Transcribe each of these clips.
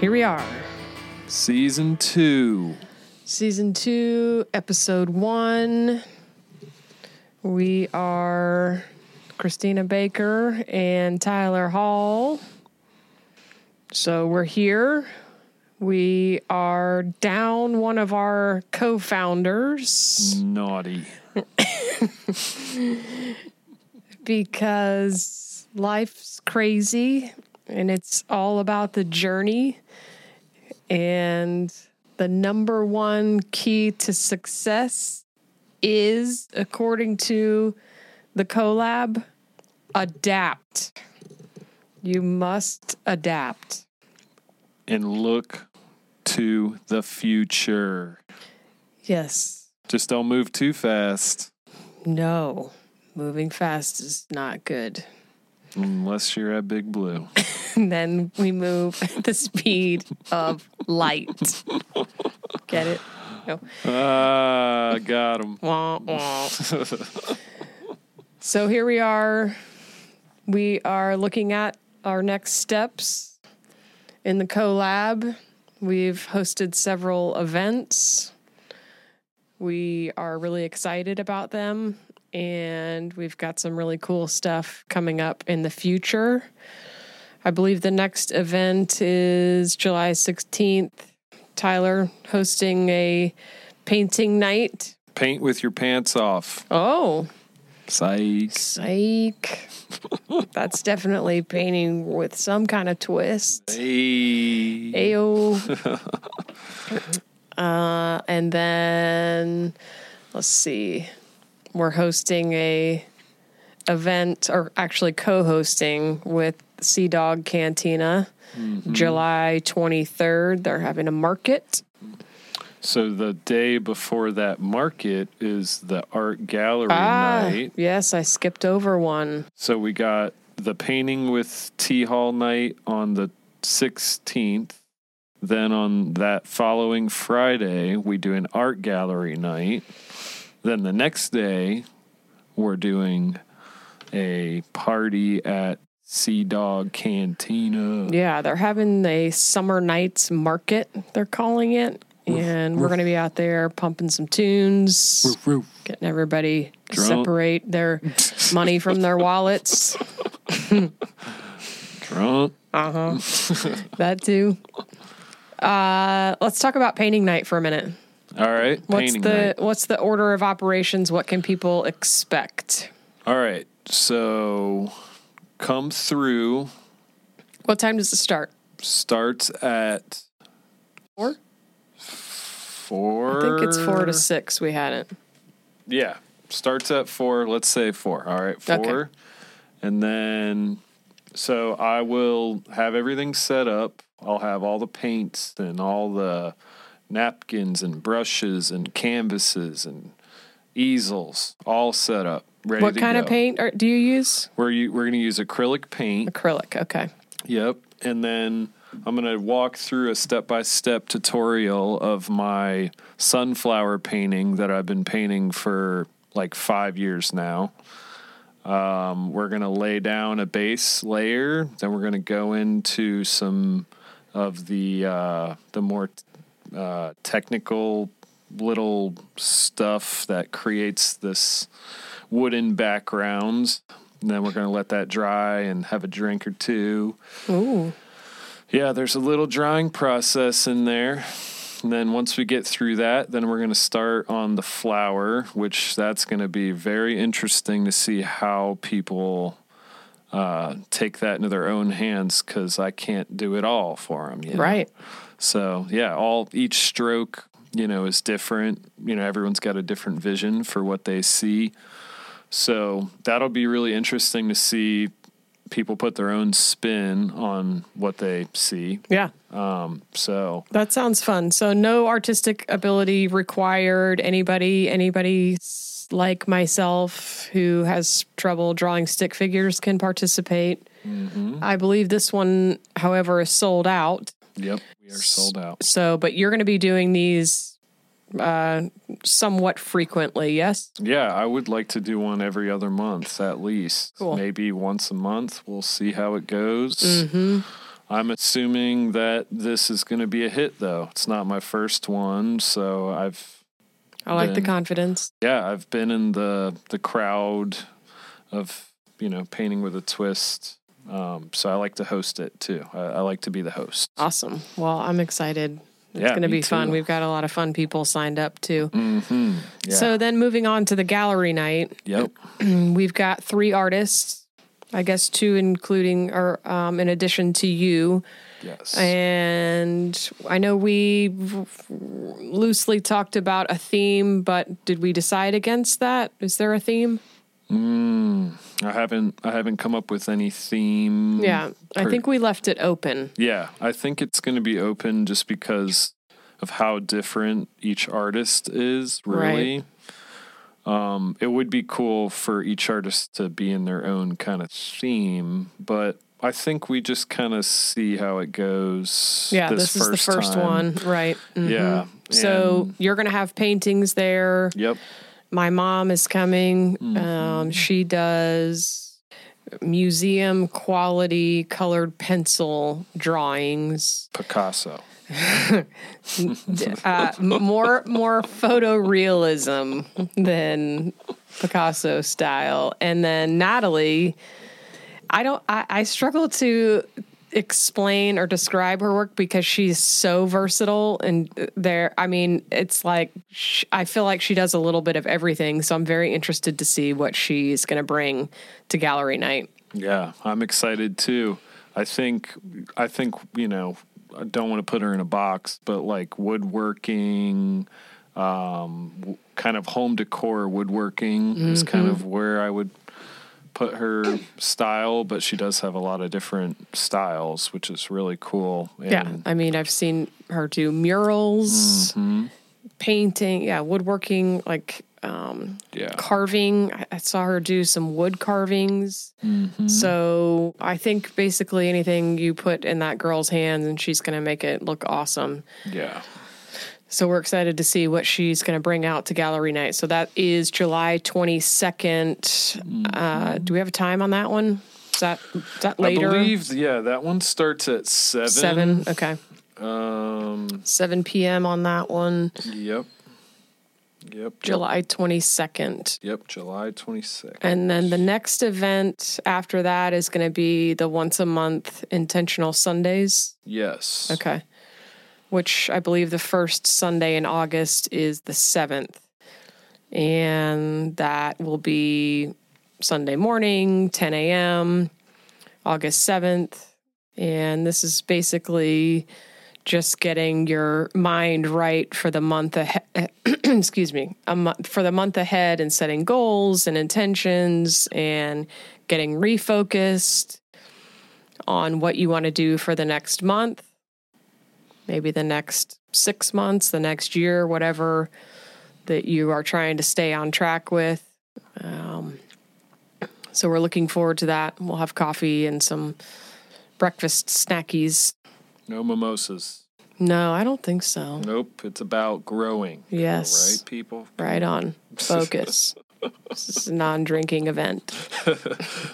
Here we are, Season two. season two, episode one. We are Christina Baker and Tyler Hall. So we're here. We are down one of our co founders Naughty. because life's crazy and it's all about the journey. And the number one key to success is, according to the collab, adapt. You must adapt. And look to the future. Yes. Just don't move too fast No. Moving fast is not good. unless you're at Big Blue. And then we move at the speed of light. Get it? No. Ah, got him. Wah, wah. so here we are. We are looking at our next steps in the collab. We've hosted several events. We are really excited about them, and we've got some really cool stuff coming up in the future. I believe the next event is July 16th. Tyler hosting a painting night Paint with your pants off. Oh, Psych. psych. That's definitely painting with some kind of twist. Hey. Ayo. uh, and then let's see. We're hosting a event, or actually co-hosting with Sea Dog Cantina, July twenty third. They're having a market. So the day before that market is the art gallery Ah, night. yes, I skipped over one. So we got the painting with T Hall night on the 16th. Then on that following Friday, we do an art gallery night. Then the next day, we're doing a party at Sea Dog Cantina. Yeah, they're having a summer nights market, they're calling it. And we're going to be out there pumping some tunes, getting everybody to separate their money from their wallets. Drunk. Uh huh. that too. Uh, let's talk about painting night for a minute. All right. What's the night. what's the order of operations? What can people expect? All right. So come through. What time does it start? Starts at Four? four. I think it's four to six. We had it. Yeah. Starts at four. Let's say four. All right. Four. Okay. And then, so I will have everything set up. I'll have all the paints and all the napkins and brushes and canvases and easels all set up, ready What kind of paint are, do you use? We're, u- we're going to use acrylic paint. Acrylic. Okay. Yep. And then I'm going to walk through a step by step tutorial of my sunflower painting that I've been painting for like five years now. Um, we're going to lay down a base layer, then we're going to go into some of the uh, the more uh, technical little stuff that creates this wooden background. And then we're going to let that dry and have a drink or two. Ooh. Yeah, there's a little drying process in there. And then once we get through that, then we're going to start on the flower, which that's going to be very interesting to see how people uh, take that into their own hands because I can't do it all for them. Right. So yeah, all each stroke, you know, is different. You know, everyone's got a different vision for what they see. So that'll be really interesting to see people put their own spin on what they see. Yeah. Um, so That sounds fun. So no artistic ability required. Anybody, anybody like myself who has trouble drawing stick figures can participate. I believe this one, however, is sold out. yep, we are sold out. So, but you're going to be doing these uh, somewhat frequently, yes? Yeah, I would like to do one every other month at least. Cool. Maybe once a month. We'll see how it goes. Mm-hmm. I'm assuming that this is going to be a hit, though. It's not my first one, so I've I like the confidence. yeah, I've been in the the crowd of you know painting with a twist. Um, so I like to host it too. I, I like to be the host. Awesome. Well, I'm excited. It's Yeah, going to be fun. too. We've got a lot of fun people signed up too. Mm-hmm. Yeah. So then moving on to the gallery night, yep. we've got three artists. I guess two, including or um, in addition to you, Yes. and I know we loosely talked about a theme, but did we decide against that? Is there a theme? Mm, I haven't. I haven't come up with any theme. Yeah, I per- think we left it open. Yeah, I think it's going to be open just because of how different each artist is. Really, um, it would be cool for each artist to be in their own kind of theme, but I think we just kind of see how it goes. Yeah, this, is the first time. one, right? Mhm. Yeah. So you're going to have paintings there. yep. My mom is coming. Mm-hmm. Um, she does museum quality colored pencil drawings. Picasso. Uh, more more photorealism than Picasso style. And then Natalie, I don't. I, I struggle to explain or describe her work because she's so versatile and there i mean it's like sh- i feel like she does a little bit of everything so i'm very interested to see what she's going to bring to gallery night Yeah, I'm excited too. I think I think, you know, I don't want to put her in a box, but like woodworking, um kind of home decor woodworking is kind Mm-hmm. of where I would put her style, but she does have a lot of different styles, which is really cool. yeah i mean i've seen her do murals Mm-hmm. painting yeah woodworking like um yeah. carving. I- I saw her do some wood carvings. Mm-hmm. So I think basically anything you put in that girl's hands and she's going to make it look awesome. Yeah. So we're excited to see what she's going to bring out to gallery night. So that is July 22nd. Uh, do we have a time on that one? Is that, is that later? I believe yeah, that one starts at 7. Seven. Okay. Um 7 p.m. on that one. yep. Yep. July 22nd. Yep, July 26th. And then the next event after that is going to be the once a month intentional Sundays. Yes. Okay. Which I believe the first Sunday in August is the 7th. And that will be Sunday morning, 10 a.m., August 7th. And this is basically just getting your mind right for the month ahead. excuse me, month for the month ahead and setting goals and intentions and getting refocused on what you want to do for the next month, maybe the next six months, the next year, whatever that you are trying to stay on track with. Um, so we're looking forward to that. We'll have coffee and some breakfast snackies. No mimosas. No, I don't think so. Nope. It's about growing. Yes. Right, people? Right on. Focus. This is a non drinking event.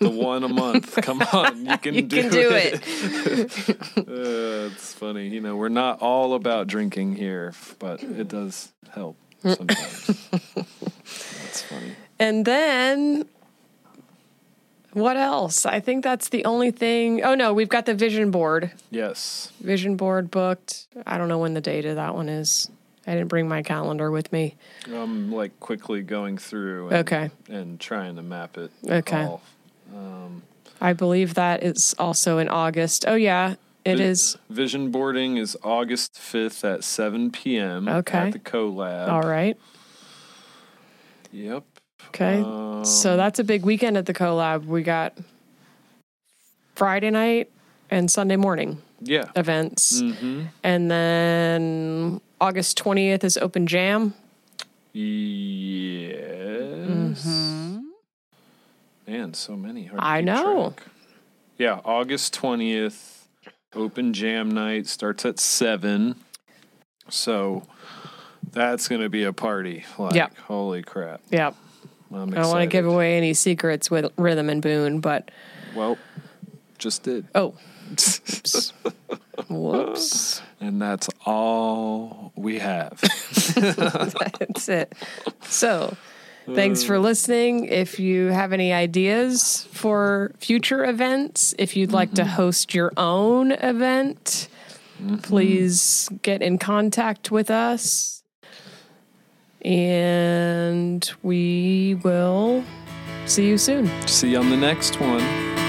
The one a month. Come on. You can You do can do it. it. Uh, it's funny. You know, we're not all about drinking here, but it does help sometimes. That's funny. And then what else? I think that's the only thing. Oh no, we've got the vision board. Yes. Vision board booked. I don't know when the date of that one is. I didn't bring my calendar with me. I'm like quickly going through and, Okay. and trying to map it. Okay. all. I believe that is also in August. Oh yeah, it Vi- is. Vision boarding is August 5th at 7 p.m. Okay. at the CoLab. All right. Yep. Okay. Um, so that's a big weekend at the collab. We got Friday night and Sunday morning Yeah. events. Mm-hmm. And then August 20th is open jam. Yes. Man, so many. Hard Mm-hmm. I know. track. Yeah, August 20th, open jam night starts at 7. So that's going to be a party. Like, Yep. holy crap. Yep. I don't want to give away any secrets with Rhythm and Boone, but Well, just did. oh. Whoops. And that's all we have. That's it. So, thanks for listening. If you have any ideas for future events, if you'd like to mm-hmm. host your own event, mm-hmm. please get in contact with us. And we will see you soon. See you on the next one.